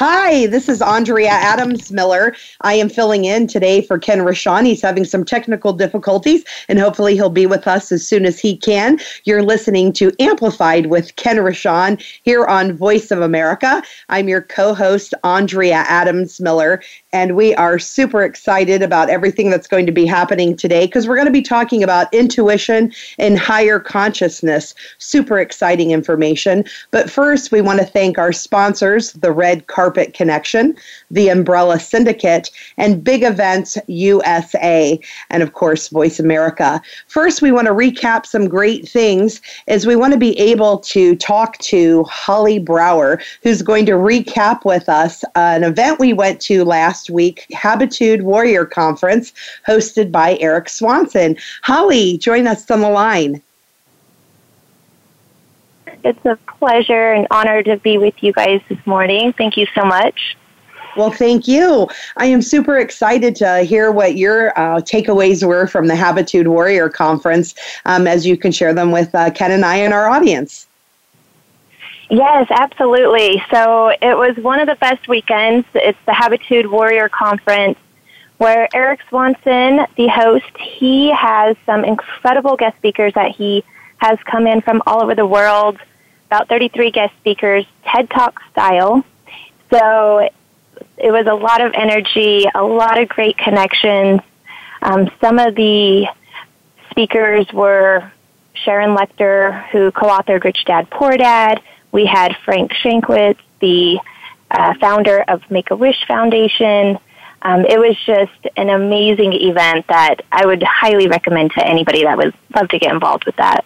Hi, this is Andrea Adams Miller. I am filling in today for Ken Rochon. He's having some technical difficulties, and hopefully he'll be with us as soon as he can. You're listening to Amplified with Ken Rochon here on Voice of America. I'm your co-host, Andrea Adams Miller, and we are super excited about everything that's going to be happening today because we're going to be talking about intuition and higher consciousness. Super exciting information. But first, we want to thank our sponsors, the Red Carpet Connection, the Umbrella Syndicate, and Big Events USA, and of course, Voice America. First, we want to recap some great things as we want to be able to talk to Holly Brower, who's going to recap with us an event we went to last week, Habitude Warrior Conference, hosted by Erik Swanson. Holly, join us on the line. It's a pleasure and honor to be with you guys this morning. Thank you so much. Well, thank you. I am super excited to hear what your uh, takeaways were from the Habitude Warrior Conference um, as you can share them with uh, Ken and I and our audience. Yes, absolutely. So it was one of the best weekends. It's the Habitude Warrior Conference where Erik Swanson, the host, he has some incredible guest speakers that he has come in from all over the world about 33 guest speakers, TED Talk style. So it was a lot of energy, a lot of great connections. Um, some of the speakers were Sharon Lechter, who co-authored Rich Dad Poor Dad. We had Frank Shankwitz, the uh, founder of Make a Wish Foundation. Um, it was just an amazing event that I would highly recommend to anybody that would love to get involved with that.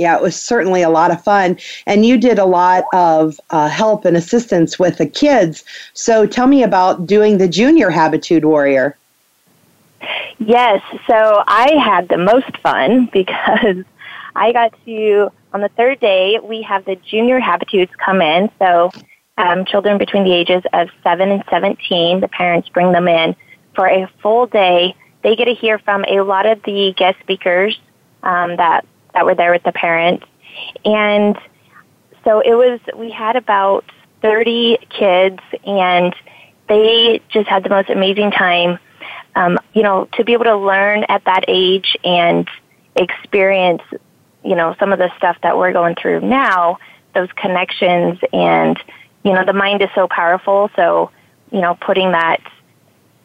Yeah, it was certainly a lot of fun. And you did a lot of uh, help and assistance with the kids. So tell me about doing the junior Habitude Warrior. Yes, so I had the most fun because I got to, on the third day, we have the junior Habitudes come in. So um, children between the ages of 7 and 17, the parents bring them in for a full day. They get to hear from a lot of the guest speakers um, that that were there with the parents. And so it was, we had about 30 kids and they just had the most amazing time. Um, you know, to be able to learn at that age and experience, you know, some of the stuff that we're going through now, those connections and, you know, the mind is so powerful. So, you know, putting that,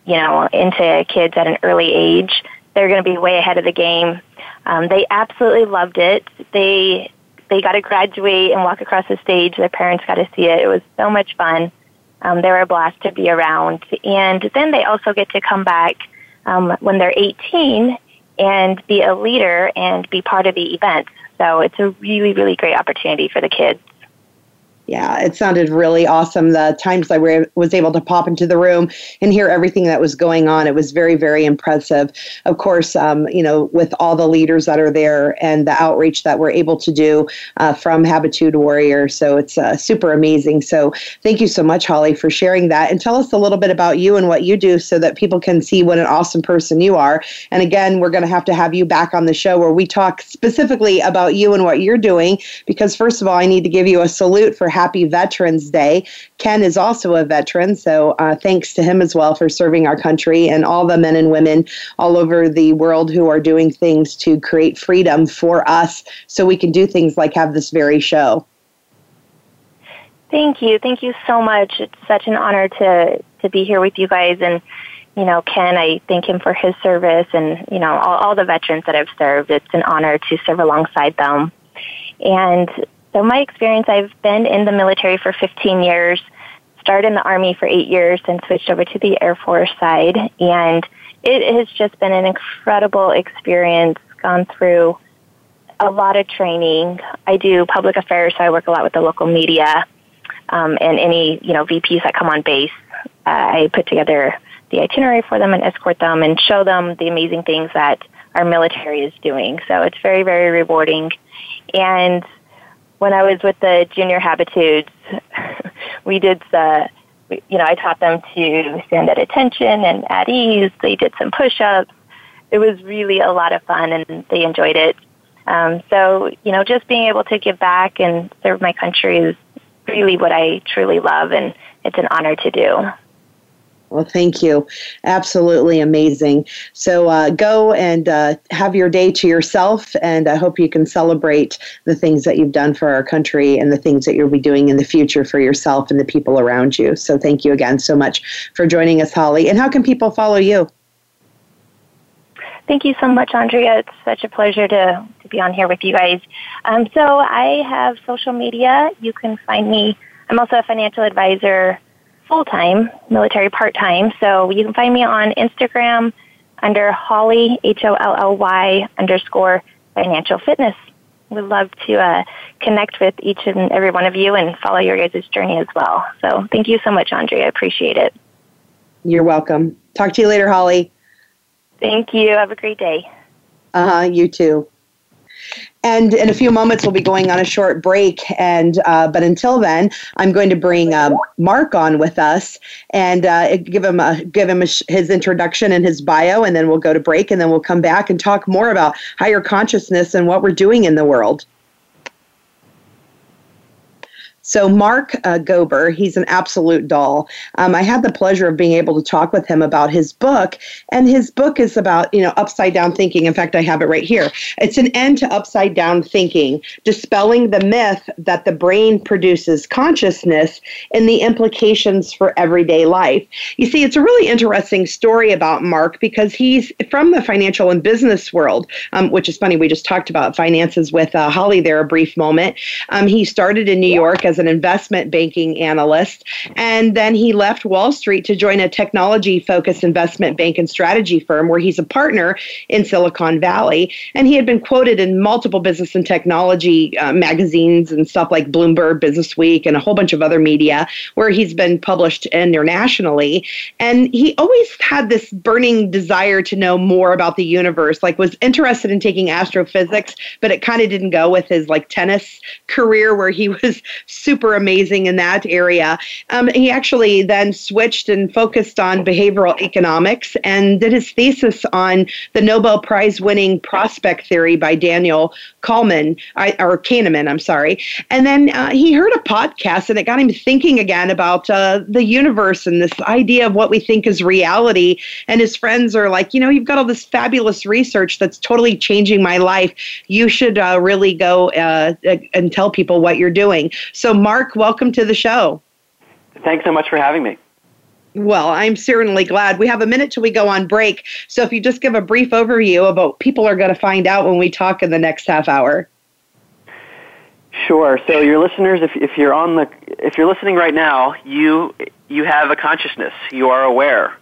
you know, into kids at an early age, they're going to be way ahead of the game um, they absolutely loved it. They they got to graduate and walk across the stage. Their parents got to see it. It was so much fun. Um, they were a blast to be around. And then they also get to come back um, when they're 18 and be a leader and be part of the event. So it's a really, really great opportunity for the kids. Yeah, it sounded really awesome. The times I was able to pop into the room and hear everything that was going on, it was very, very impressive. Of course, um, you know, with all the leaders that are there and the outreach that we're able to do uh, from Habitude Warrior. So it's uh, super amazing. So thank you so much, Holly, for sharing that. And tell us a little bit about you and what you do so that people can see what an awesome person you are. And again, we're going to have to have you back on the show where we talk specifically about you and what you're doing. Because, first of all, I need to give you a salute for happy Veterans Day. Ken is also a veteran, so uh, thanks to him as well for serving our country and all the men and women all over the world who are doing things to create freedom for us so we can do things like have this very show. Thank you. Thank you so much. It's such an honor to, to be here with you guys. And, you know, Ken, I thank him for his service and, you know, all, all the veterans that I've served. It's an honor to serve alongside them. And so my experience, I've been in the military for 15 years, started in the Army for eight years, and switched over to the Air Force side. And it has just been an incredible experience, gone through a lot of training. I do public affairs, so I work a lot with the local media. um, and any you know VPs that come on base. Uh, I put together the itinerary for them and escort them and show them the amazing things that our military is doing. So it's very very rewarding. And when I was with the junior habitudes, we did the you know I taught them to stand at attention and at ease. They did some push-ups. It was really a lot of fun and they enjoyed it. Um, so, you know, just being able to give back and serve my country is really what I truly love, and it's an honor to do. Well, thank you. Absolutely amazing. So uh, go and uh, have your day to yourself, and I hope you can celebrate the things that you've done for our country and the things that you'll be doing in the future for yourself and the people around you. So thank you again so much for joining us, Holly. And how can people follow you? Thank you so much, Andrea. It's such a pleasure to, to be on here with you guys. Um, so I have social media. You can find me. I'm also a financial advisor full time, military part time. So you can find me on Instagram under Holly, H O L L Y underscore financial fitness. We'd love to uh, connect with each and every one of you and follow your guys' journey as well. So thank you so much, Andrea. I appreciate it. You're welcome. Talk to you later, Holly. Thank you. Have a great day. Uh huh. You too. And in a few moments, we'll be going on a short break. And uh, but until then, I'm going to bring um, Mark on with us and uh, give him a, give him a, his introduction and his bio, and then we'll go to break, and then we'll come back and talk more about higher consciousness and what we're doing in the world. So, Mark uh, Gober, he's an absolute doll. Um, I had the pleasure of being able to talk with him about his book, and his book is about, you know, upside down thinking. In fact, I have it right here. It's an end to upside down thinking, dispelling the myth that the brain produces consciousness and the implications for everyday life. You see, it's a really interesting story about Mark because he's from the financial and business world, um, which is funny. We just talked about finances with uh, Holly there a brief moment. Um, he started in New York as as an investment banking analyst. And then he left Wall Street to join a technology focused investment bank and strategy firm where he's a partner in Silicon Valley. And he had been quoted in multiple business and technology uh, magazines and stuff like Bloomberg, Business Week, and a whole bunch of other media where he's been published internationally. And he always had this burning desire to know more about the universe, like was interested in taking astrophysics, but it kind of didn't go with his like tennis career where he was super amazing in that area. Um, he actually then switched and focused on behavioral economics and did his thesis on the Nobel Prize winning prospect theory by Daniel Kahneman, or Kahneman, I'm sorry. And then uh, he heard a podcast and it got him thinking again about uh, the universe and this idea of what we think is reality. And his friends are like, you know, you've got all this fabulous research that's totally changing my life. You should uh, really go uh, and tell people what you're doing. So Mark, welcome to the show. Thanks so much for having me. Well, I'm certainly glad. We have a minute till we go on break. So if you just give a brief overview what people are going to find out when we talk in the next half hour. Sure. So your listeners, if, if you're on the, if you're listening right now, you, you have a consciousness. You are aware.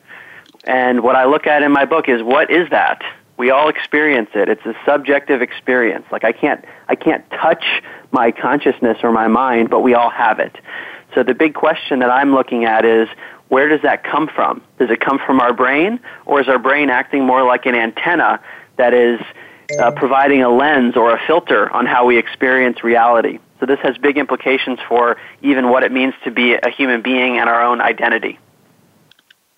And what I look at in my book is what is that? We all experience it. It's a subjective experience. Like I can't, I can't touch my consciousness or my mind, but we all have it. So the big question that I'm looking at is where does that come from? Does it come from our brain, or is our brain acting more like an antenna that is uh, providing a lens or a filter on how we experience reality? So this has big implications for even what it means to be a human being and our own identity.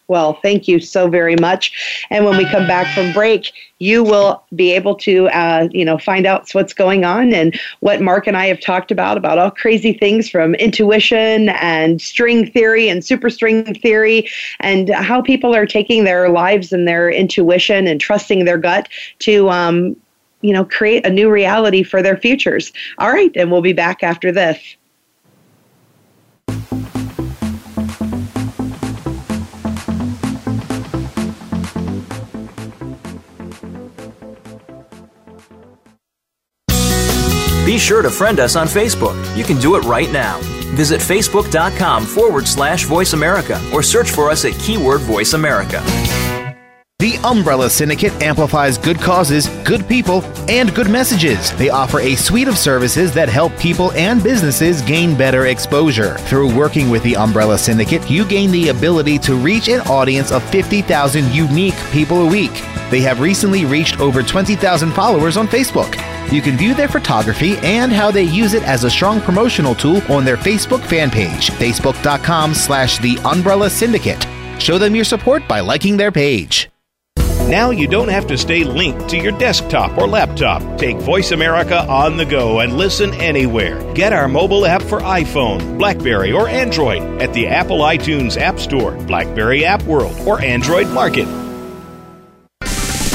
Well, thank you so very much. And when we come back from break, you will be able to, uh, you know, find out what's going on and what Mark and I have talked about about all crazy things from intuition and string theory and superstring theory, and how people are taking their lives and their intuition and trusting their gut to, um, you know, create a new reality for their futures. All right, and we'll be back after this. Be sure to friend us on Facebook. You can do it right now. Visit facebook.com forward slash voice America or search for us at keyword voice America. The Umbrella Syndicate amplifies good causes, good people, and good messages. They offer a suite of services that help people and businesses gain better exposure. Through working with the Umbrella Syndicate, you gain the ability to reach an audience of 50,000 unique people a week. They have recently reached over 20,000 followers on Facebook. You can view their photography and how they use it as a strong promotional tool on their Facebook fan page, facebook.com slash the Umbrella Syndicate. Show them your support by liking their page. Now you don't have to stay linked to your desktop or laptop. Take Voice America on the go and listen anywhere. Get our mobile app for iPhone, Blackberry, or Android at the Apple iTunes App Store, Blackberry App World, or Android Market.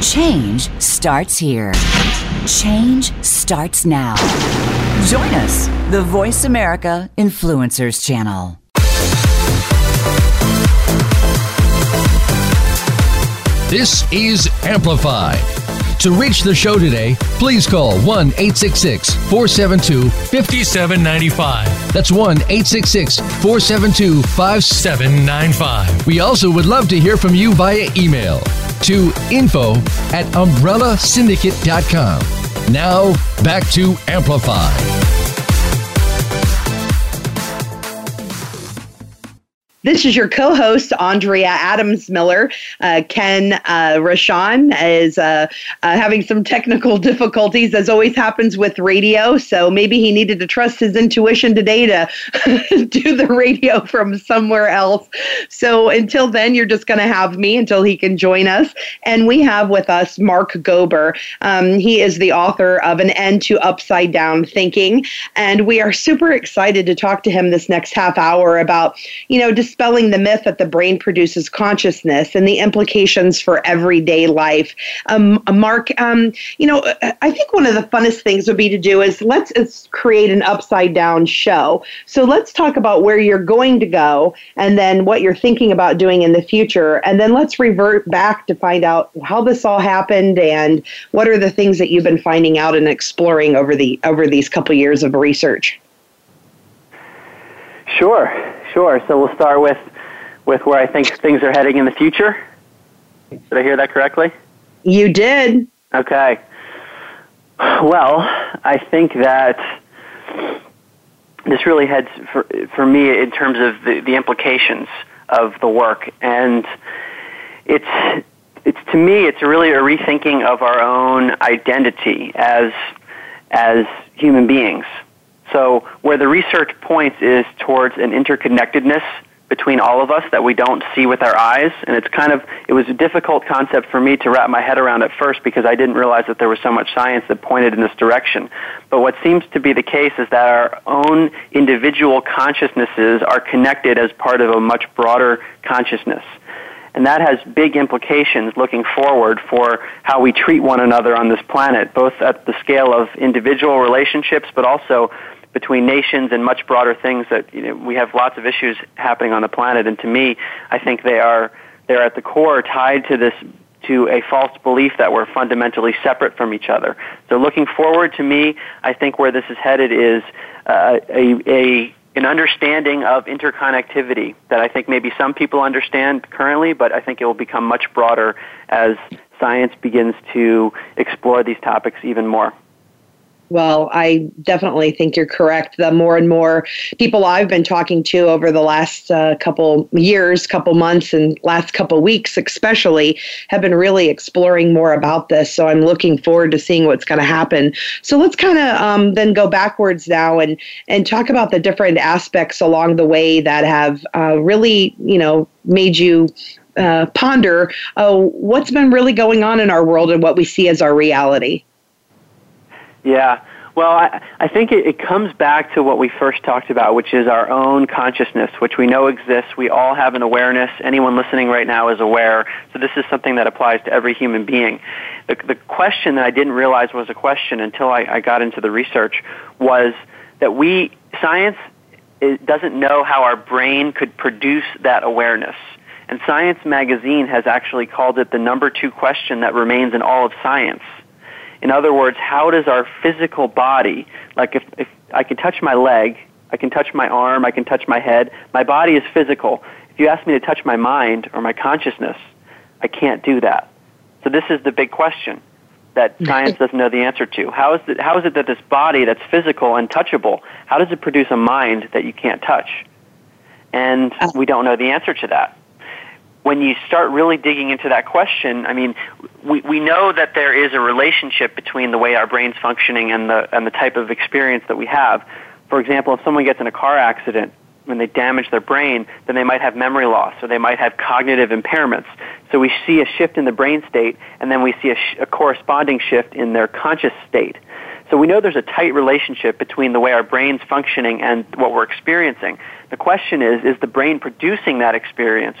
Change starts here. Change starts now. Join us, the Voice America Influencers Channel. This is Amplified. To reach the show today, please call 1 866 472 5795. That's 1 866 472 5795. We also would love to hear from you via email to info at umbrellasyndicate.com. Now, back to Amplify. This is your co host, Andrea Adams Miller. Uh, Ken uh, Rochon is uh, uh, having some technical difficulties, as always happens with radio. So maybe he needed to trust his intuition today to do the radio from somewhere else. So until then, you're just going to have me until he can join us. And we have with us Mark Gober. Um, he is the author of An End to Upside Down Thinking. And we are super excited to talk to him this next half hour about, you know, just dispelling the myth that the brain produces consciousness and the implications for everyday life. Um, Mark, um, you know, I think one of the funnest things would be to do is let's, let's create an upside down show. So let's talk about where you're going to go and then what you're thinking about doing in the future. And then let's revert back to find out how this all happened and what are the things that you've been finding out and exploring over the over these couple years of research. Sure. Sure. So we'll start with with where I think things are heading in the future. Did I hear that correctly? You did. Okay. Well, I think that this really heads for for me in terms of the, the implications of the work, and it's it's to me it's really a rethinking of our own identity as as human beings. So where the research points is towards an interconnectedness between all of us that we don't see with our eyes. And it's kind of it was a difficult concept for me to wrap my head around at first because I didn't realize that there was so much science that pointed in this direction. But what seems to be the case is that our own individual consciousnesses are connected as part of a much broader consciousness. And that has big implications looking forward for how we treat one another on this planet both at the scale of individual relationships but also between nations and much broader things that you know, we have lots of issues happening on the planet. And to me, I think they are they're at the core tied to this to a false belief that we're fundamentally separate from each other. So looking forward to me, I think where this is headed is uh, a, a an understanding of interconnectivity that I think maybe some people understand currently, but I think it will become much broader as science begins to explore these topics even more. Well, I definitely think you're correct. The more and more people I've been talking to over the last uh, couple years, couple months, and last couple weeks, especially, have been really exploring more about this. So I'm looking forward to seeing what's going to happen. So let's kind of um, then go backwards now and and talk about the different aspects along the way that have uh, really, you know, made you uh, ponder uh, what's been really going on in our world and what we see as our reality. Yeah. Well, I, I think it, it comes back to what we first talked about, which is our own consciousness, which we know exists. We all have an awareness. Anyone listening right now is aware. So this is something that applies to every human being. The, the question that I didn't realize was a question until I, I got into the research was that we, science it doesn't know how our brain could produce that awareness. And Science magazine has actually called it the number two question that remains in all of science. In other words, how does our physical body, like if, if I can touch my leg, I can touch my arm, I can touch my head, my body is physical. If you ask me to touch my mind or my consciousness, I can't do that. So this is the big question that science doesn't know the answer to. How is, it, how is it that this body that's physical and touchable, how does it produce a mind that you can't touch? And uh. we don't know the answer to that when you start really digging into that question, I mean, we, we know that there is a relationship between the way our brain's functioning and the, and the type of experience that we have. For example, if someone gets in a car accident, when they damage their brain, then they might have memory loss or they might have cognitive impairments. So we see a shift in the brain state and then we see a, sh- a corresponding shift in their conscious state. So we know there's a tight relationship between the way our brain's functioning and what we're experiencing. The question is, is the brain producing that experience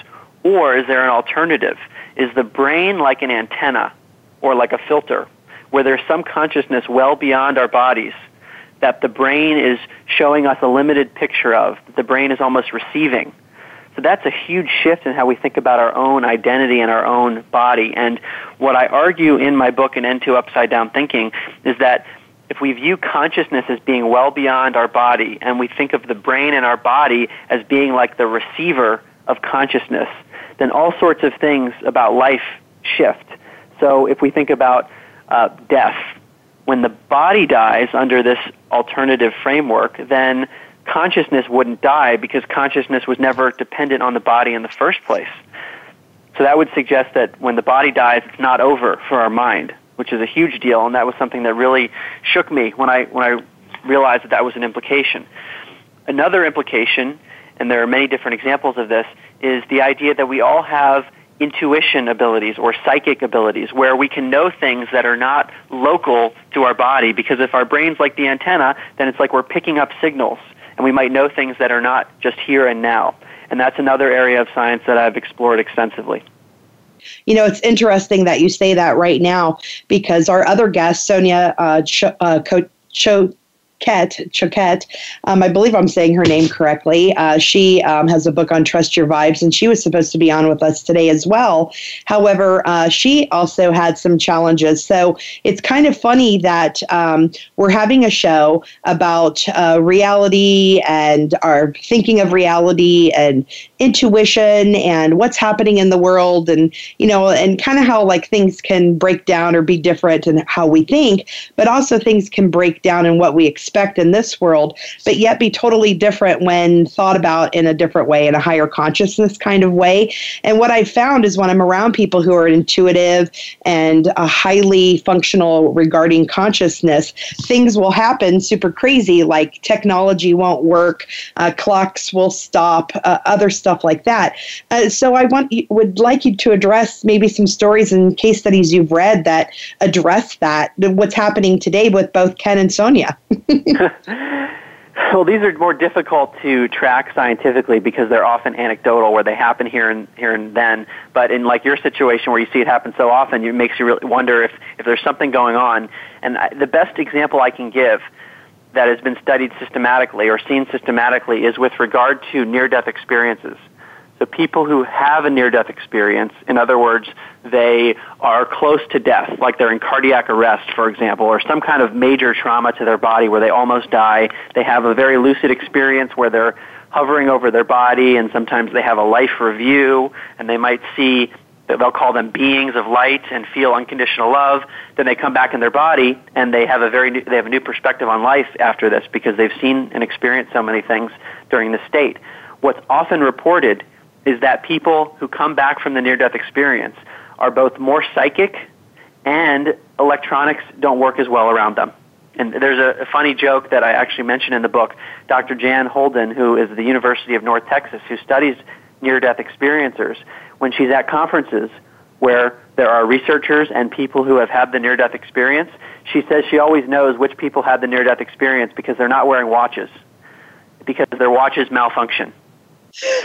or is there an alternative? Is the brain like an antenna or like a filter where there's some consciousness well beyond our bodies that the brain is showing us a limited picture of, that the brain is almost receiving? So that's a huge shift in how we think about our own identity and our own body. And what I argue in my book, An End to Upside Down Thinking, is that if we view consciousness as being well beyond our body and we think of the brain and our body as being like the receiver of consciousness, then all sorts of things about life shift. So if we think about uh, death, when the body dies under this alternative framework, then consciousness wouldn't die because consciousness was never dependent on the body in the first place. So that would suggest that when the body dies, it's not over for our mind, which is a huge deal, and that was something that really shook me when I when I realized that that was an implication. Another implication, and there are many different examples of this, is the idea that we all have intuition abilities or psychic abilities where we can know things that are not local to our body because if our brain's like the antenna, then it's like we're picking up signals and we might know things that are not just here and now. And that's another area of science that I've explored extensively. You know, it's interesting that you say that right now because our other guest, Sonia uh, Ch- uh, Cho- Choquette, um, I believe I'm saying her name correctly. Uh, she um, has a book on Trust Your Vibes, and she was supposed to be on with us today as well. However, uh, she also had some challenges. So it's kind of funny that um, we're having a show about uh, reality and our thinking of reality and intuition and what's happening in the world, and you know, and kind of how like things can break down or be different and how we think, but also things can break down in what we expect in this world, but yet be totally different when thought about in a different way, in a higher consciousness kind of way. And what I found is when I'm around people who are intuitive and uh, highly functional regarding consciousness, things will happen super crazy, like technology won't work, uh, clocks will stop, uh, other stuff like that. Uh, so I want would like you to address maybe some stories and case studies you've read that address that, what's happening today with both Ken and Sonia. well, these are more difficult to track scientifically because they're often anecdotal, where they happen here and here and then. But in like your situation, where you see it happen so often, it makes you really wonder if if there's something going on. And I, the best example I can give that has been studied systematically or seen systematically is with regard to near-death experiences. So people who have a near-death experience, in other words, they are close to death, like they're in cardiac arrest, for example, or some kind of major trauma to their body where they almost die. They have a very lucid experience where they're hovering over their body and sometimes they have a life review and they might see they'll call them beings of light and feel unconditional love then they come back in their body and they have a very new, they have a new perspective on life after this because they've seen and experienced so many things during the state what's often reported is that people who come back from the near death experience are both more psychic and electronics don't work as well around them. And there's a, a funny joke that I actually mention in the book. Dr. Jan Holden, who is the University of North Texas, who studies near death experiencers, when she's at conferences, where there are researchers and people who have had the near death experience. She says she always knows which people had the near death experience because they're not wearing watches, because their watches malfunction.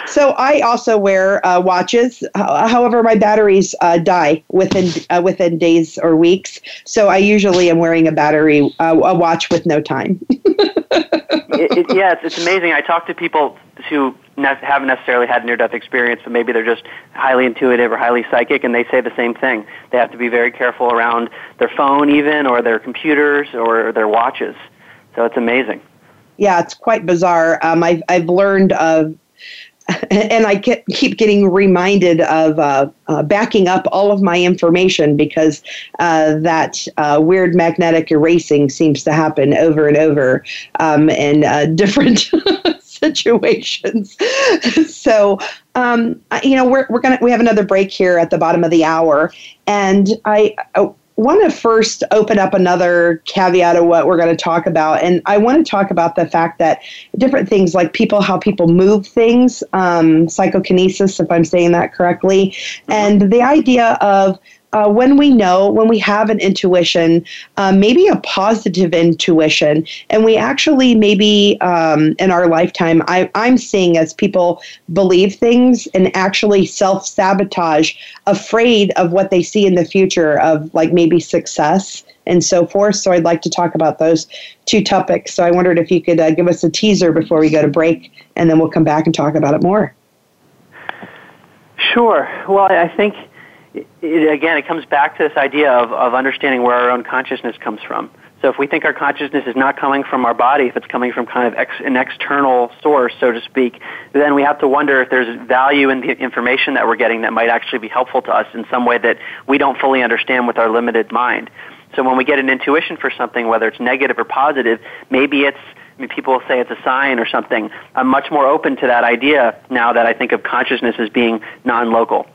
So I also wear uh, watches. However, my batteries uh, die within uh, within days or weeks. So I usually am wearing a battery uh, a watch with no time. it, it, yeah, it's, it's amazing. I talk to people who ne- haven't necessarily had near death experience, but maybe they're just highly intuitive or highly psychic, and they say the same thing. They have to be very careful around their phone, even, or their computers, or their watches. So it's amazing. Yeah, it's quite bizarre. Um, I've I've learned of and I keep getting reminded of uh, uh, backing up all of my information because uh, that uh, weird magnetic erasing seems to happen over and over um, in uh, different situations. so, um, you know, we're, we're gonna we have another break here at the bottom of the hour, and I. Oh, want to first open up another caveat of what we're going to talk about. And I want to talk about the fact that different things like people, how people move things, um, psychokinesis, if I'm saying that correctly, and the idea of uh, when we know, when we have an intuition, uh, maybe a positive intuition, and we actually maybe um, in our lifetime, I, I'm seeing as people believe things and actually self sabotage, afraid of what they see in the future of like maybe success and so forth. So I'd like to talk about those two topics. So I wondered if you could uh, give us a teaser before we go to break, and then we'll come back and talk about it more. Sure. Well, I think it, again, it comes back to this idea of, of understanding where our own consciousness comes from. So if we think our consciousness is not coming from our body, if it's coming from kind of ex, an external source, so to speak, then we have to wonder if there's value in the information that we're getting that might actually be helpful to us in some way that we don't fully understand with our limited mind. So when we get an intuition for something, whether it's negative or positive, maybe it's I mean, people say it's a sign or something. I'm much more open to that idea now that I think of consciousness as being non-local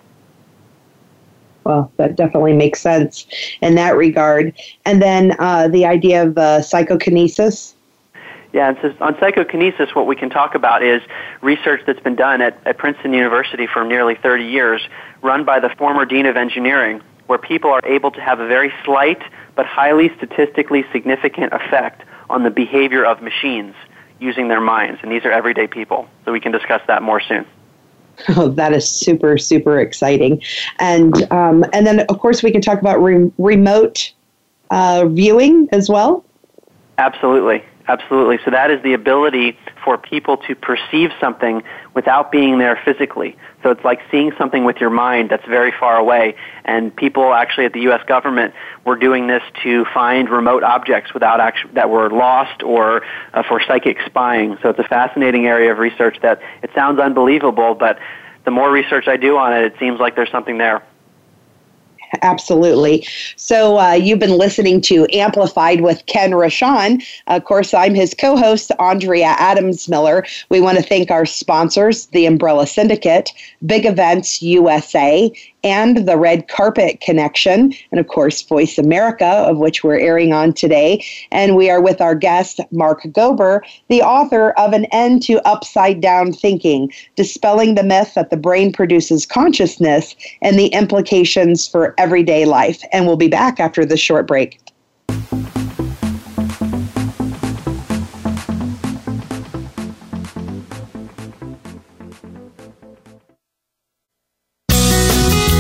well, that definitely makes sense in that regard. And then uh, the idea of uh, psychokinesis. Yeah, and so on psychokinesis, what we can talk about is research that's been done at, at Princeton University for nearly 30 years, run by the former dean of engineering, where people are able to have a very slight but highly statistically significant effect on the behavior of machines using their minds. And these are everyday people. So we can discuss that more soon. Oh, that is super, super exciting. And um, and then, of course, we can talk about re- remote uh, viewing as well. Absolutely. Absolutely. So that is the ability for people to perceive something without being there physically. So it's like seeing something with your mind that's very far away. And people actually at the U.S. government were doing this to find remote objects without actu- that were lost or uh, for psychic spying. So it's a fascinating area of research that it sounds unbelievable, but the more research I do on it, it seems like there's something there. Absolutely. So uh, you've been listening to Amplified with Ken Rochon. Of course, I'm his co-host, Andrea Adams Miller. We want to thank our sponsors, the Umbrella Syndicate, Big Events USA, and the Red Carpet Connection, and of course, Voice America, of which we're airing on today. And we are with our guest, Mark Gober, the author of An End to Upside Down Thinking Dispelling the Myth that the Brain Produces Consciousness and the Implications for Everyday Life. And we'll be back after this short break.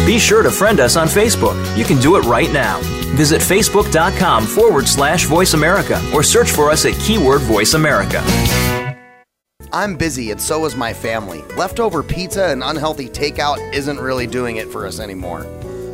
Be sure to friend us on Facebook. You can do it right now. Visit facebook.com forward slash voice America or search for us at keyword voice America. I'm busy and so is my family. Leftover pizza and unhealthy takeout isn't really doing it for us anymore.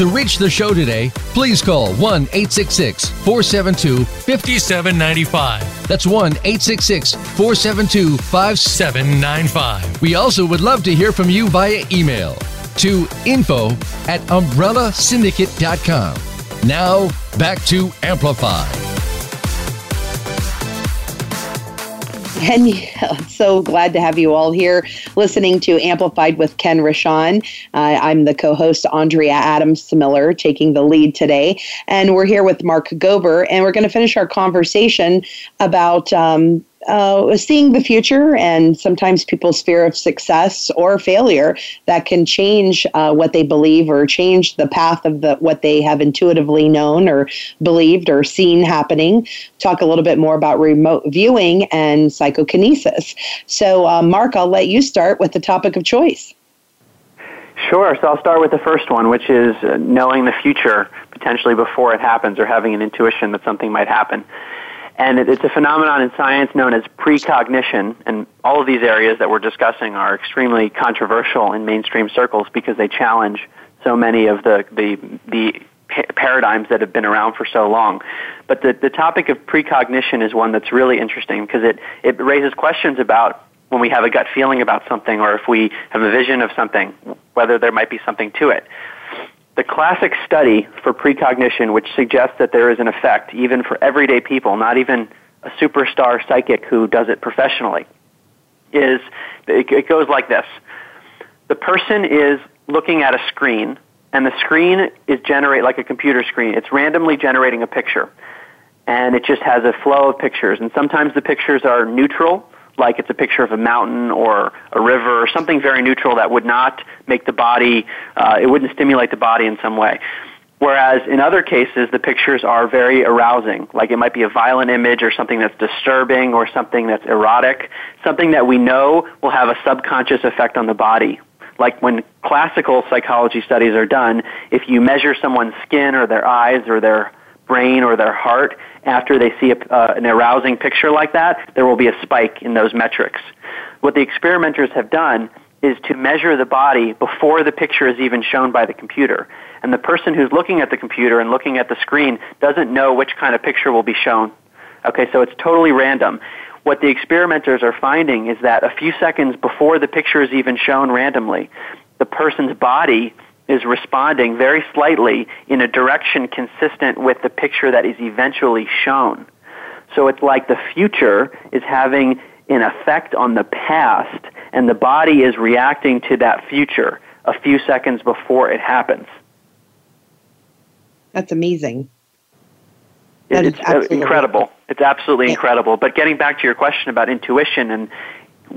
To reach the show today, please call 1 866 472 5795. That's 1 866 472 5795. We also would love to hear from you via email to info at umbrellasyndicate.com. Now, back to Amplify. And so glad to have you all here listening to Amplified with Ken Rochon. Uh, I'm the co host, Andrea Adams Miller, taking the lead today. And we're here with Mark Gober, and we're going to finish our conversation about um, uh, seeing the future and sometimes people's fear of success or failure that can change uh, what they believe or change the path of the what they have intuitively known or believed or seen happening. Talk a little bit more about remote viewing and psychokinesis. So, uh, Mark, I'll let you start with the topic of choice. Sure. So I'll start with the first one, which is uh, knowing the future potentially before it happens or having an intuition that something might happen. And it's a phenomenon in science known as precognition. And all of these areas that we're discussing are extremely controversial in mainstream circles because they challenge so many of the, the, the paradigms that have been around for so long. But the, the topic of precognition is one that's really interesting because it, it raises questions about when we have a gut feeling about something or if we have a vision of something, whether there might be something to it. The classic study for precognition, which suggests that there is an effect even for everyday people, not even a superstar psychic who does it professionally, is it goes like this. The person is looking at a screen, and the screen is generate like a computer screen. It's randomly generating a picture, and it just has a flow of pictures. And sometimes the pictures are neutral, like it's a picture of a mountain or a river or something very neutral that would not make the body, uh, it wouldn't stimulate the body in some way. Whereas in other cases, the pictures are very arousing, like it might be a violent image or something that's disturbing or something that's erotic, something that we know will have a subconscious effect on the body. Like when classical psychology studies are done, if you measure someone's skin or their eyes or their brain or their heart after they see a, uh, an arousing picture like that, there will be a spike in those metrics. What the experimenters have done is to measure the body before the picture is even shown by the computer. And the person who's looking at the computer and looking at the screen doesn't know which kind of picture will be shown. Okay, so it's totally random. What the experimenters are finding is that a few seconds before the picture is even shown randomly, the person's body is responding very slightly in a direction consistent with the picture that is eventually shown. So it's like the future is having an effect on the past, and the body is reacting to that future a few seconds before it happens. That's amazing. That it's incredible. It's absolutely incredible. But getting back to your question about intuition and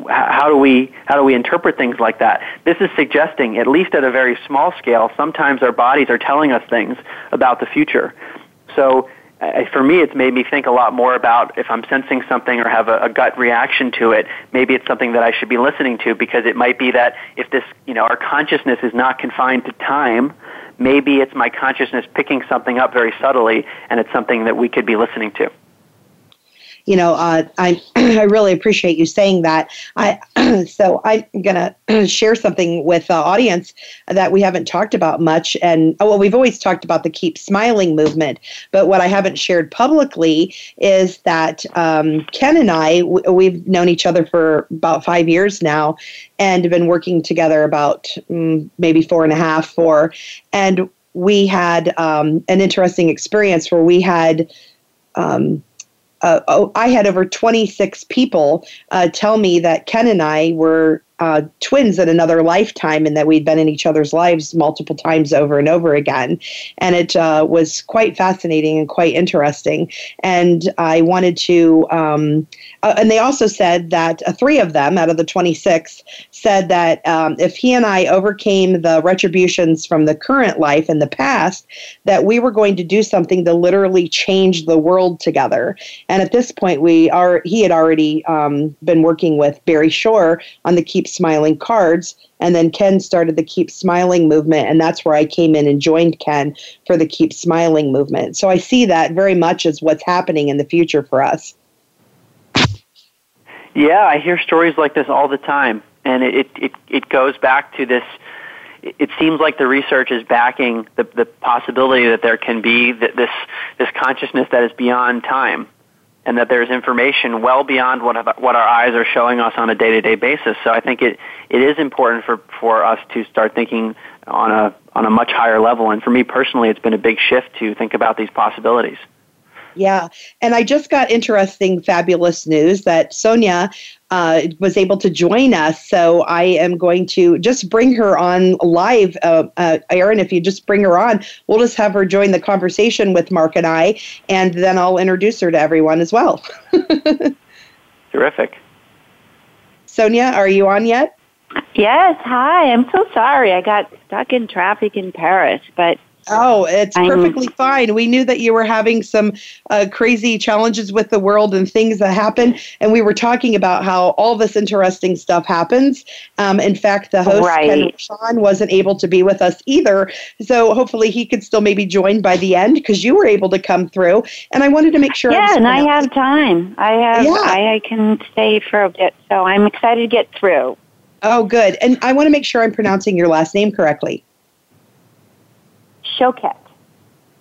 how do we how do we interpret things like that? This is suggesting, at least at a very small scale, sometimes our bodies are telling us things about the future. So uh, for me, it's made me think a lot more about if I'm sensing something or have a, a, gut reaction to it, maybe it's something that I should be listening to because it might be that if this, you know, our consciousness is not confined to time, maybe it's my consciousness picking something up very subtly and it's something that we could be listening to. You know, uh, I I really appreciate you saying that. I so I'm gonna share something with the audience that we haven't talked about much, and oh, well, we've always talked about the Keep Smiling movement, but what I haven't shared publicly is that um, Ken and I w- we've known each other for about five years now, and been working together about mm, maybe four and a half, four, and we had um, an interesting experience where we had. Um, uh, oh, I had over 26 people uh, tell me that Ken and I were uh, twins in another lifetime and that we'd been in each other's lives multiple times over and over again. And it uh, was quite fascinating and quite interesting. And I wanted to, um, uh, and they also said that uh, three of them out of the 26 said that um, if he and I overcame the retributions from the current life and the past, that we were going to do something to literally change the world together. And at this point, we are, he had already um, been working with Barry Shore on the Keep Smiling cards. And then Ken started the Keep Smiling movement. And that's where I came in and joined Ken for the Keep Smiling movement. So I see that very much as what's happening in the future for us. Yeah, I hear stories like this all the time. And it, it, it goes back to this it seems like the research is backing the, the possibility that there can be this this consciousness that is beyond time and that there's information well beyond what what our eyes are showing us on a day-to-day basis. So I think it it is important for for us to start thinking on a on a much higher level. And for me personally, it's been a big shift to think about these possibilities. Yeah. And I just got interesting, fabulous news that Sonia uh, was able to join us. So I am going to just bring her on live. Uh, uh, Aaron, if you just bring her on, we'll just have her join the conversation with Mark and I, and then I'll introduce her to everyone as well. Terrific. Sonia, are you on yet? Yes. Hi. I'm so sorry. I got stuck in traffic in Paris, but Oh, it's perfectly I'm, fine. We knew that you were having some uh, crazy challenges with the world and things that happen, and we were talking about how all this interesting stuff happens. Um, in fact, the host right. Sean wasn't able to be with us either, so hopefully he could still maybe join by the end because you were able to come through. And I wanted to make sure. Yeah, I and I have time. I have. Yeah. I, I can stay for a bit, so I'm excited to get through. Oh, good. And I want to make sure I'm pronouncing your last name correctly. Choquette.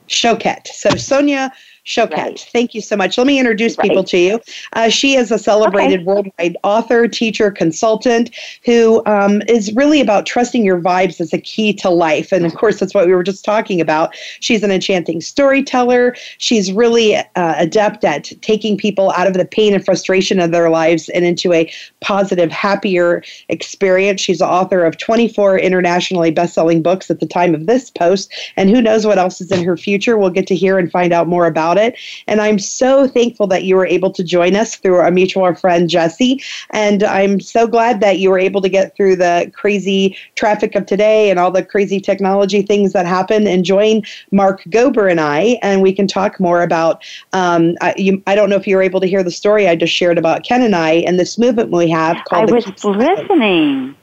Choquette. So Sonia Choquette. Right. Thank you so much. Let me introduce right. people to you. Uh, she is a celebrated okay. worldwide author, teacher, consultant who um, is really about trusting your vibes as a key to life. And of course, that's what we were just talking about. She's an enchanting storyteller. She's really uh, adept at taking people out of the pain and frustration of their lives and into a positive, happier experience. She's the author of 24 internationally best-selling books at the time of this post. And who knows what else is in her future. We'll get to hear and find out more about about it. And I'm so thankful that you were able to join us through our mutual friend, Jesse. And I'm so glad that you were able to get through the crazy traffic of today and all the crazy technology things that happen and join Mark Gober and I. And we can talk more about, um, I, you, I don't know if you were able to hear the story I just shared about Ken and I and this movement we have called I was listening.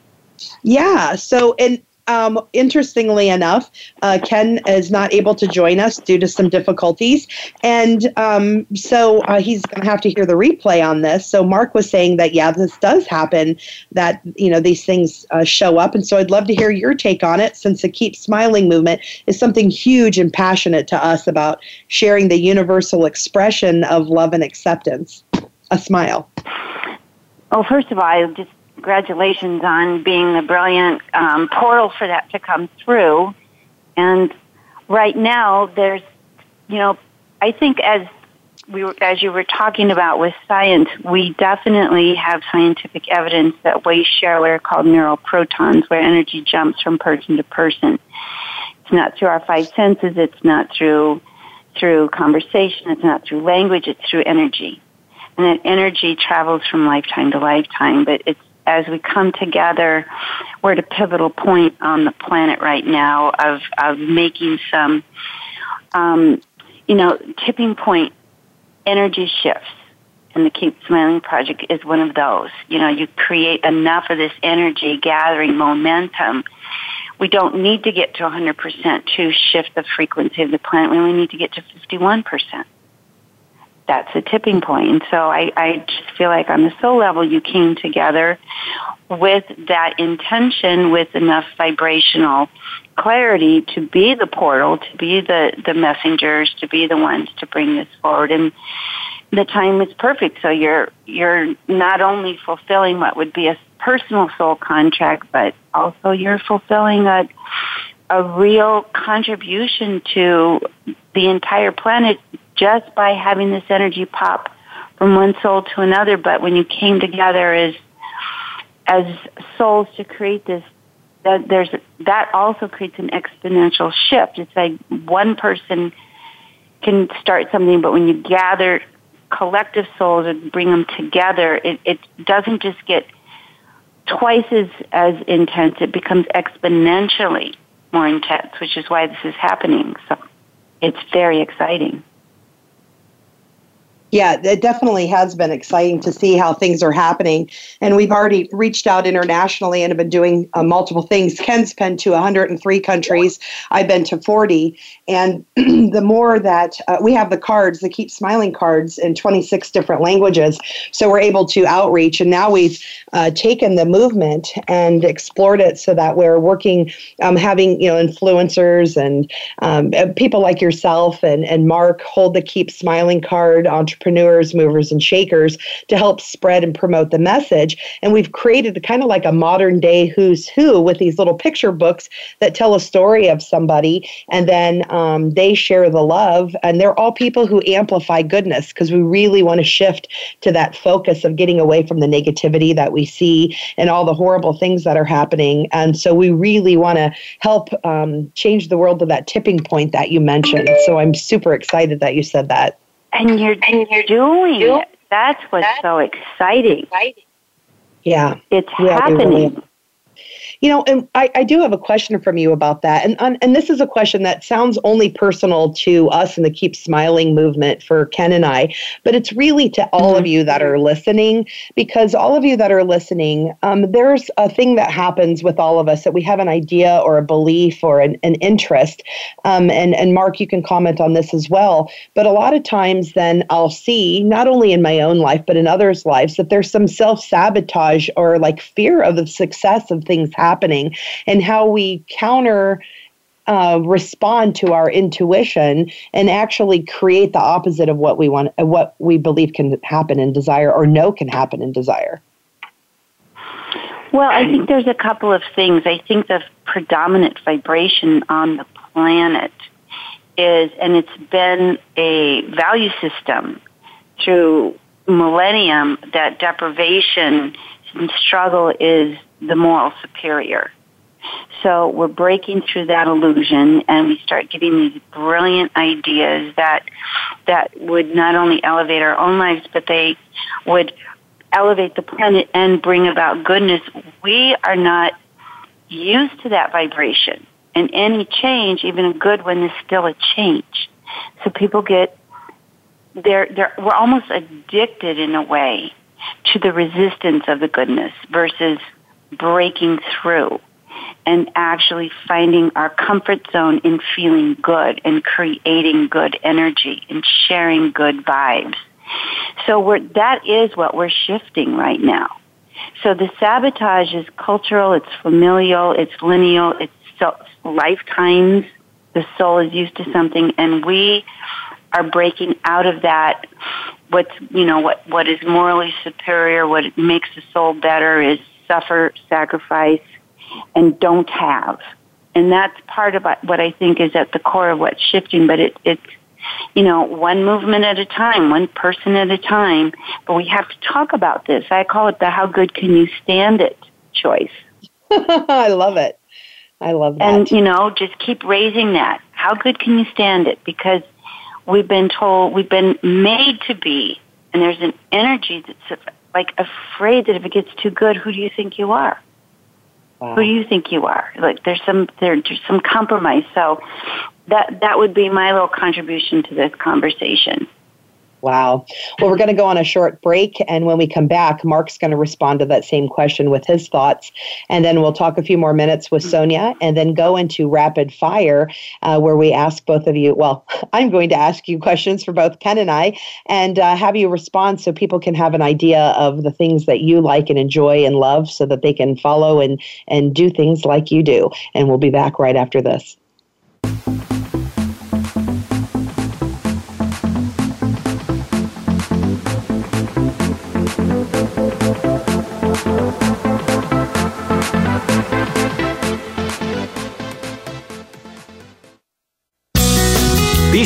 Yeah. So, and um, interestingly enough, uh, Ken is not able to join us due to some difficulties. And um, so uh, he's going to have to hear the replay on this. So Mark was saying that, yeah, this does happen, that, you know, these things uh, show up. And so I'd love to hear your take on it since the Keep Smiling movement is something huge and passionate to us about sharing the universal expression of love and acceptance. A smile. Oh, first of all, I just congratulations on being the brilliant um, portal for that to come through. And right now, there's, you know, I think as we were, as you were talking about with science, we definitely have scientific evidence that we share what are called neuroprotons, where energy jumps from person to person. It's not through our five senses. It's not through through conversation. It's not through language. It's through energy, and that energy travels from lifetime to lifetime. But it's as we come together, we're at a pivotal point on the planet right now of, of making some, um, you know, tipping point energy shifts. And the Keep Smiling Project is one of those. You know, you create enough of this energy gathering momentum. We don't need to get to 100% to shift the frequency of the planet. We only need to get to 51%. That's a tipping point. And so I, I just feel like on the soul level, you came together with that intention, with enough vibrational clarity to be the portal, to be the, the messengers, to be the ones to bring this forward. And the time is perfect. So you're, you're not only fulfilling what would be a personal soul contract, but also you're fulfilling a, a real contribution to the entire planet just by having this energy pop from one soul to another. But when you came together as as souls to create this, that there's that also creates an exponential shift. It's like one person can start something, but when you gather collective souls and bring them together, it, it doesn't just get twice as, as intense, it becomes exponentially more intense, which is why this is happening. So it's very exciting. Yeah, it definitely has been exciting to see how things are happening. And we've already reached out internationally and have been doing uh, multiple things. Ken's been to 103 countries. I've been to 40. And the more that uh, we have the cards, the Keep Smiling cards in 26 different languages. So we're able to outreach. And now we've uh, taken the movement and explored it so that we're working, um, having, you know, influencers and um, uh, people like yourself and, and Mark hold the Keep Smiling card on entrepreneurs, movers, and shakers to help spread and promote the message. And we've created kind of like a modern day who's who with these little picture books that tell a story of somebody, and then um, they share the love. And they're all people who amplify goodness because we really want to shift to that focus of getting away from the negativity that we see and all the horrible things that are happening. And so we really want to help um, change the world to that tipping point that you mentioned. So I'm super excited that you said that. And you're, and you're doing it. That's what's so exciting. Yeah. It's Yeah, we happening. really- You know, and I, I do have a question from you about that. And, and and this is a question that sounds only personal to us in the Keep Smiling movement for Ken and I, but it's really to all of you that are listening, because all of you that are listening, um, there's a thing that happens with all of us that we have an idea or a belief or an, an interest. Um, and, and Mark, you can comment on this as well. But a lot of times then I'll see, not only in my own life, but in others' lives, that there's some self sabotage or like fear of the success of things happening and how we counter. Uh, respond to our intuition and actually create the opposite of what we want, what we believe can happen in desire or know can happen in desire. Well, I think there's a couple of things. I think the predominant vibration on the planet is, and it's been a value system through millennium that deprivation and struggle is the moral superior. So we're breaking through that illusion and we start getting these brilliant ideas that that would not only elevate our own lives but they would elevate the planet and bring about goodness. We are not used to that vibration. And any change, even a good one, is still a change. So people get they're they're we're almost addicted in a way to the resistance of the goodness versus breaking through and actually finding our comfort zone in feeling good and creating good energy and sharing good vibes. So we're, that is what we're shifting right now. So the sabotage is cultural, it's familial, it's lineal, it's so, lifetimes. The soul is used to something and we are breaking out of that what's you know what what is morally superior what makes the soul better is suffer sacrifice and don't have. And that's part of what i think is at the core of what's shifting but it it's you know one movement at a time one person at a time. But we have to talk about this. I call it the how good can you stand it choice. I love it. I love that. and you know just keep raising that. How good can you stand it? Because we've been told we've been made to be and there's an energy that's like afraid that if it gets too good who do you think you are? Wow. who do you think you are? Like there's some there, there's some compromise. So that that would be my little contribution to this conversation Wow. Well, we're going to go on a short break. And when we come back, Mark's going to respond to that same question with his thoughts. And then we'll talk a few more minutes with Sonia and then go into rapid fire, uh, where we ask both of you. Well, I'm going to ask you questions for both Ken and I and uh, have you respond so people can have an idea of the things that you like and enjoy and love so that they can follow and, and do things like you do. And we'll be back right after this.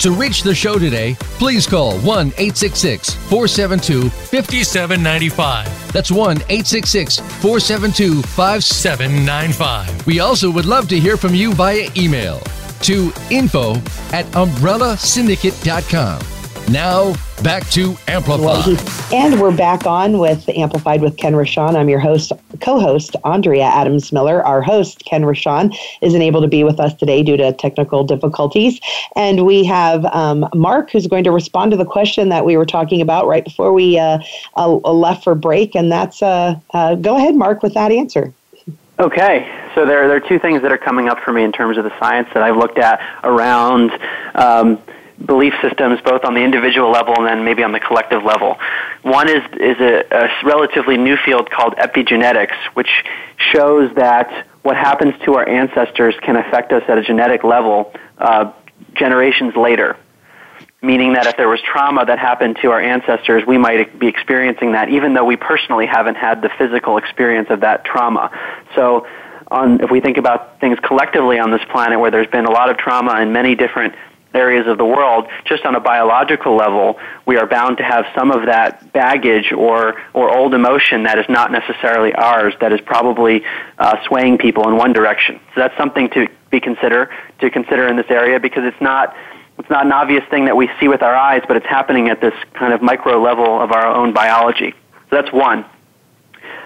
To reach the show today, please call 1 866 472 5795. That's 1 866 472 5795. We also would love to hear from you via email to info at umbrellasyndicate.com. Now, back to Amplify. And we're back on with Amplified with Ken Rochon. I'm your host, co-host Andrea Adams Miller. Our host Ken Rochon isn't able to be with us today due to technical difficulties, and we have um, Mark who's going to respond to the question that we were talking about right before we uh, uh, left for break, and that's uh, uh, go ahead, Mark, with that answer. Okay, so there, there are two things that are coming up for me in terms of the science that I've looked at around. Um, belief systems, both on the individual level and then maybe on the collective level. One is is a, a relatively new field called epigenetics, which shows that what happens to our ancestors can affect us at a genetic level uh, generations later. Meaning that if there was trauma that happened to our ancestors, we might be experiencing that, even though we personally haven't had the physical experience of that trauma. So, on, if we think about things collectively on this planet, where there's been a lot of trauma in many different areas of the world, just on a biological level, we are bound to have some of that baggage or, or old emotion that is not necessarily ours, that is probably uh, swaying people in one direction. So that's something to be consider to consider in this area because it's not it's not an obvious thing that we see with our eyes, but it's happening at this kind of micro level of our own biology. So that's one.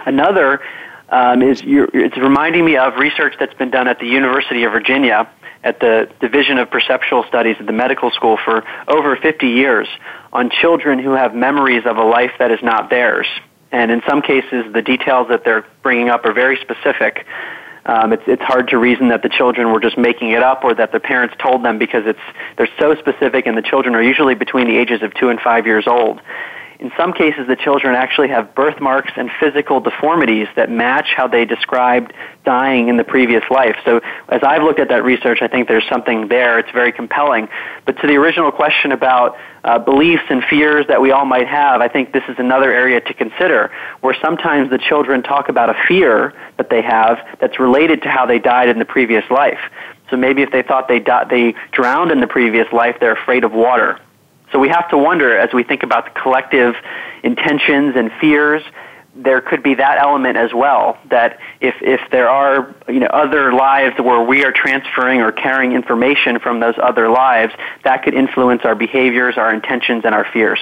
Another um, is it's reminding me of research that's been done at the University of Virginia at the Division of Perceptual Studies at the medical school for over 50 years on children who have memories of a life that is not theirs. And in some cases, the details that they're bringing up are very specific. Um, it's, it's hard to reason that the children were just making it up or that their parents told them because it's, they're so specific and the children are usually between the ages of two and five years old. In some cases, the children actually have birthmarks and physical deformities that match how they described dying in the previous life. So, as I've looked at that research, I think there's something there. It's very compelling. But to the original question about uh, beliefs and fears that we all might have, I think this is another area to consider where sometimes the children talk about a fear that they have that's related to how they died in the previous life. So maybe if they thought they, di- they drowned in the previous life, they're afraid of water so we have to wonder as we think about the collective intentions and fears, there could be that element as well. That if, if there are you know, other lives where we are transferring or carrying information from those other lives, that could influence our behaviors, our intentions, and our fears.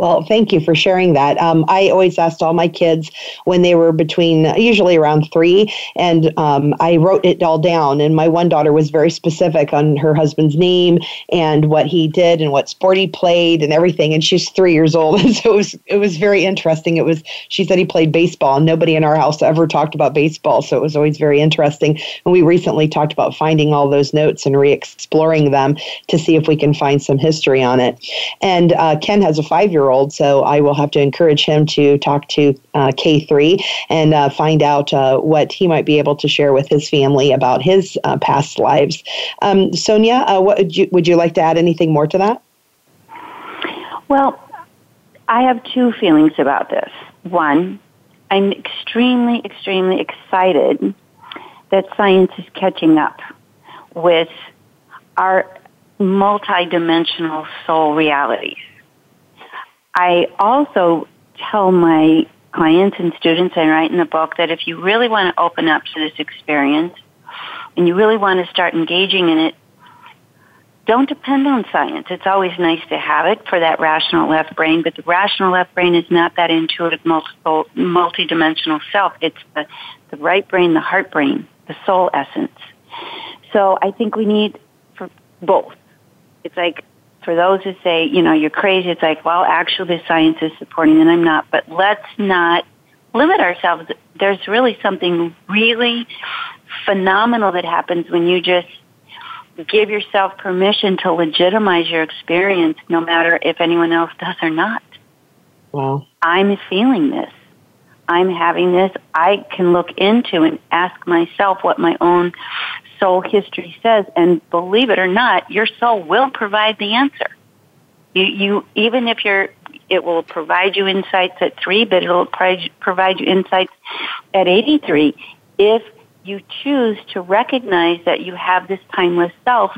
Well, thank you for sharing that. Um, I always asked all my kids when they were between, usually around three, and um, I wrote it all down. And my one daughter was very specific on her husband's name and what he did and what sport he played and everything. And she's three years old, and so it was it was very interesting. It was she said he played baseball, and nobody in our house ever talked about baseball, so it was always very interesting. And we recently talked about finding all those notes and re-exploring them to see if we can find some history on it. And uh, Ken has a five-year-old old. So I will have to encourage him to talk to uh, K3 and uh, find out uh, what he might be able to share with his family about his uh, past lives. Um, Sonia, uh, what would you, would you like to add anything more to that? Well, I have two feelings about this. One, I'm extremely, extremely excited that science is catching up with our multidimensional soul realities. I also tell my clients and students I write in the book that if you really want to open up to this experience and you really want to start engaging in it, don't depend on science. It's always nice to have it for that rational left brain, but the rational left brain is not that intuitive multiple, multidimensional self. It's the, the right brain, the heart brain, the soul essence. So I think we need for both. It's like for those who say, you know, you're crazy, it's like, well, actually the science is supporting and I'm not. But let's not limit ourselves. There's really something really phenomenal that happens when you just give yourself permission to legitimize your experience no matter if anyone else does or not. Wow. I'm feeling this. I'm having this. I can look into and ask myself what my own soul history says and believe it or not, your soul will provide the answer. You, you even if you're it will provide you insights at 3, but it'll provide you insights at 83 if you choose to recognize that you have this timeless self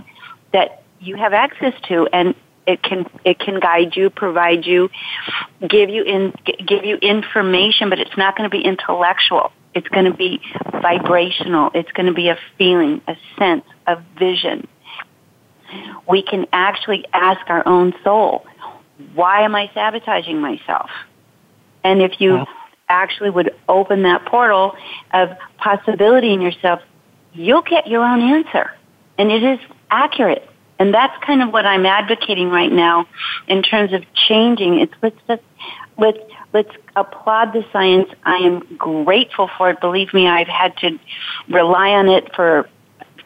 that you have access to and it can it can guide you provide you give you in give you information but it's not going to be intellectual. It's going to be vibrational. It's going to be a feeling a sense a vision. We can actually ask our own soul why am i sabotaging myself? And if you actually would open that portal of possibility in yourself, you'll get your own answer. And it is accurate. And that's kind of what I'm advocating right now in terms of changing. It's let's just, let's let's applaud the science. I am grateful for it. Believe me, I've had to rely on it for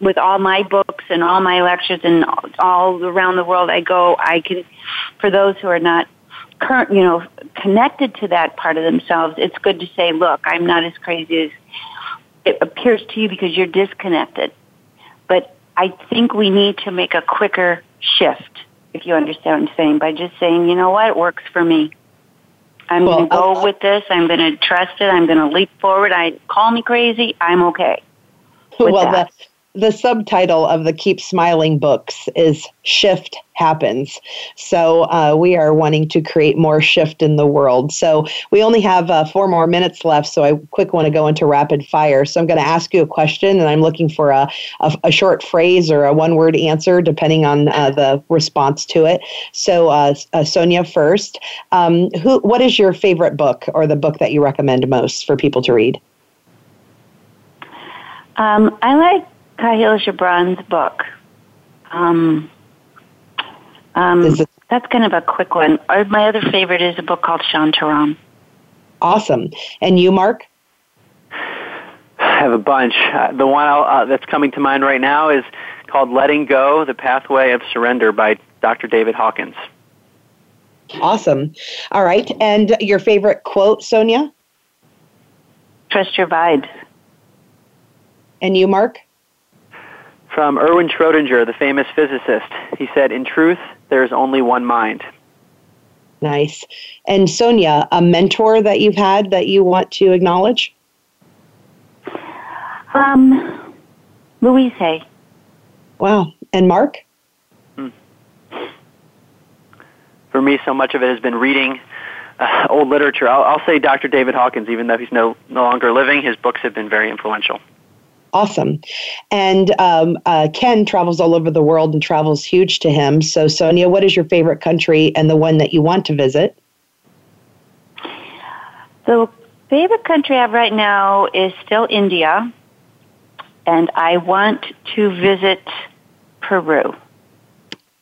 with all my books and all my lectures and all around the world I go. I can, for those who are not current, you know, connected to that part of themselves, it's good to say, look, I'm not as crazy as it appears to you because you're disconnected. But I think we need to make a quicker shift, if you understand what I'm saying, by just saying, you know what, it works for me. I'm well, going to go with this. I'm going to trust it. I'm going to leap forward. I call me crazy. I'm okay. well, that. the the subtitle of the Keep Smiling books is Shift Happens. So uh, we are wanting to create more shift in the world. So we only have uh, four more minutes left. So I quick want to go into rapid fire. So I'm going to ask you a question, and I'm looking for a, a, a short phrase or a one word answer, depending on uh, the response to it. So uh, uh, Sonia first. Um, who? What is your favorite book or the book that you recommend most for people to read? Um, I like Kahlil Gibran's book. Um, um, it- that's kind of a quick one. Or my other favorite is a book called Shantaram. Awesome. And you, Mark? I have a bunch. Uh, the one uh, that's coming to mind right now is called Letting Go, The Pathway of Surrender by Dr. David Hawkins. Awesome. All right. And your favorite quote, Sonia? Trust your vibes. And you, Mark? From Erwin Schrodinger, the famous physicist. He said, In truth, there is only one mind. Nice. And Sonia, a mentor that you've had that you want to acknowledge? Um, Louise Hay. Wow. And Mark? Hmm. For me, so much of it has been reading uh, old literature. I'll, I'll say Dr. David Hawkins, even though he's no, no longer living, his books have been very influential awesome. And um, uh, Ken travels all over the world and travels huge to him. So, Sonia, what is your favorite country and the one that you want to visit? The favorite country I have right now is still India, and I want to visit Peru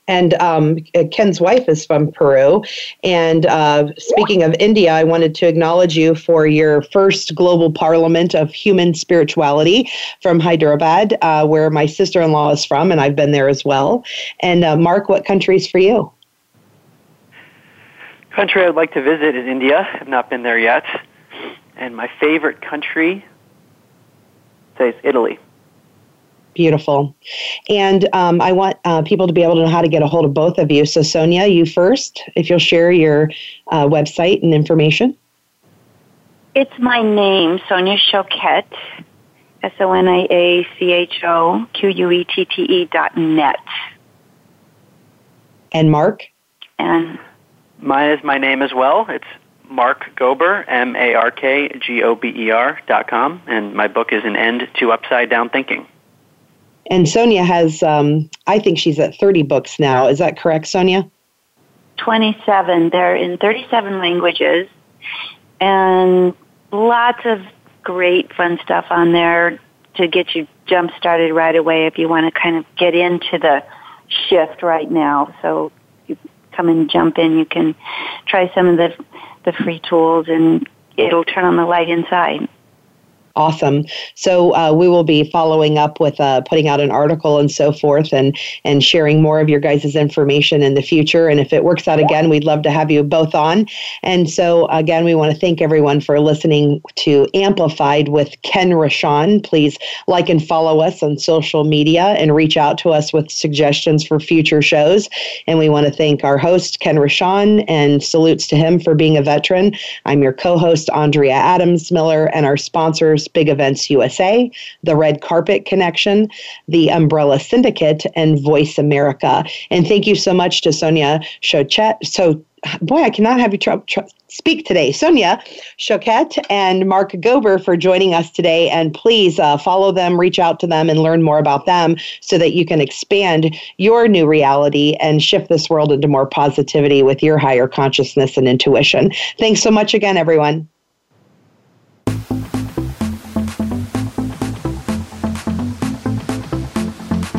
and um, Ken's wife is from Peru. And uh, speaking of India, I wanted to acknowledge you for your first global parliament of human spirituality from Hyderabad, uh, where my sister in law is from, and I've been there as well. And uh, Mark, what country is for you? Country I'd like to visit is India. I've not been there yet. And my favorite country, say, Italy. Beautiful. And um, I want uh, people to be able to know how to get a hold of both of you. So, Sonia, you first, if you'll share your uh, website and information. It's my name, Sonia Choquette, S O N I A C H O Q U E T T E dot net. And Mark? And mine is my name as well. It's Mark Gober, M A R K G O B E R dot com, and my book is An End to Upside Down Thinking. And Sonia has, um, I think she's at 30 books now. Is that correct, Sonia? 27. They're in 37 languages and lots of great fun stuff on there to get you jump started right away if you want to kind of get into the shift right now. So you come and jump in, you can try some of the the free tools and it'll turn on the light inside. Awesome. So uh, we will be following up with uh, putting out an article and so forth, and and sharing more of your guys' information in the future. And if it works out again, we'd love to have you both on. And so again, we want to thank everyone for listening to Amplified with Ken Rochon. Please like and follow us on social media and reach out to us with suggestions for future shows. And we want to thank our host Ken Rochon and salutes to him for being a veteran. I'm your co-host Andrea Adams Miller, and our sponsors. Big Events USA, the Red Carpet Connection, the Umbrella Syndicate, and Voice America. And thank you so much to Sonia Choquette. So, boy, I cannot have you tr- tr- speak today. Sonia Choquette and Mark Gober for joining us today. And please uh, follow them, reach out to them, and learn more about them so that you can expand your new reality and shift this world into more positivity with your higher consciousness and intuition. Thanks so much again, everyone.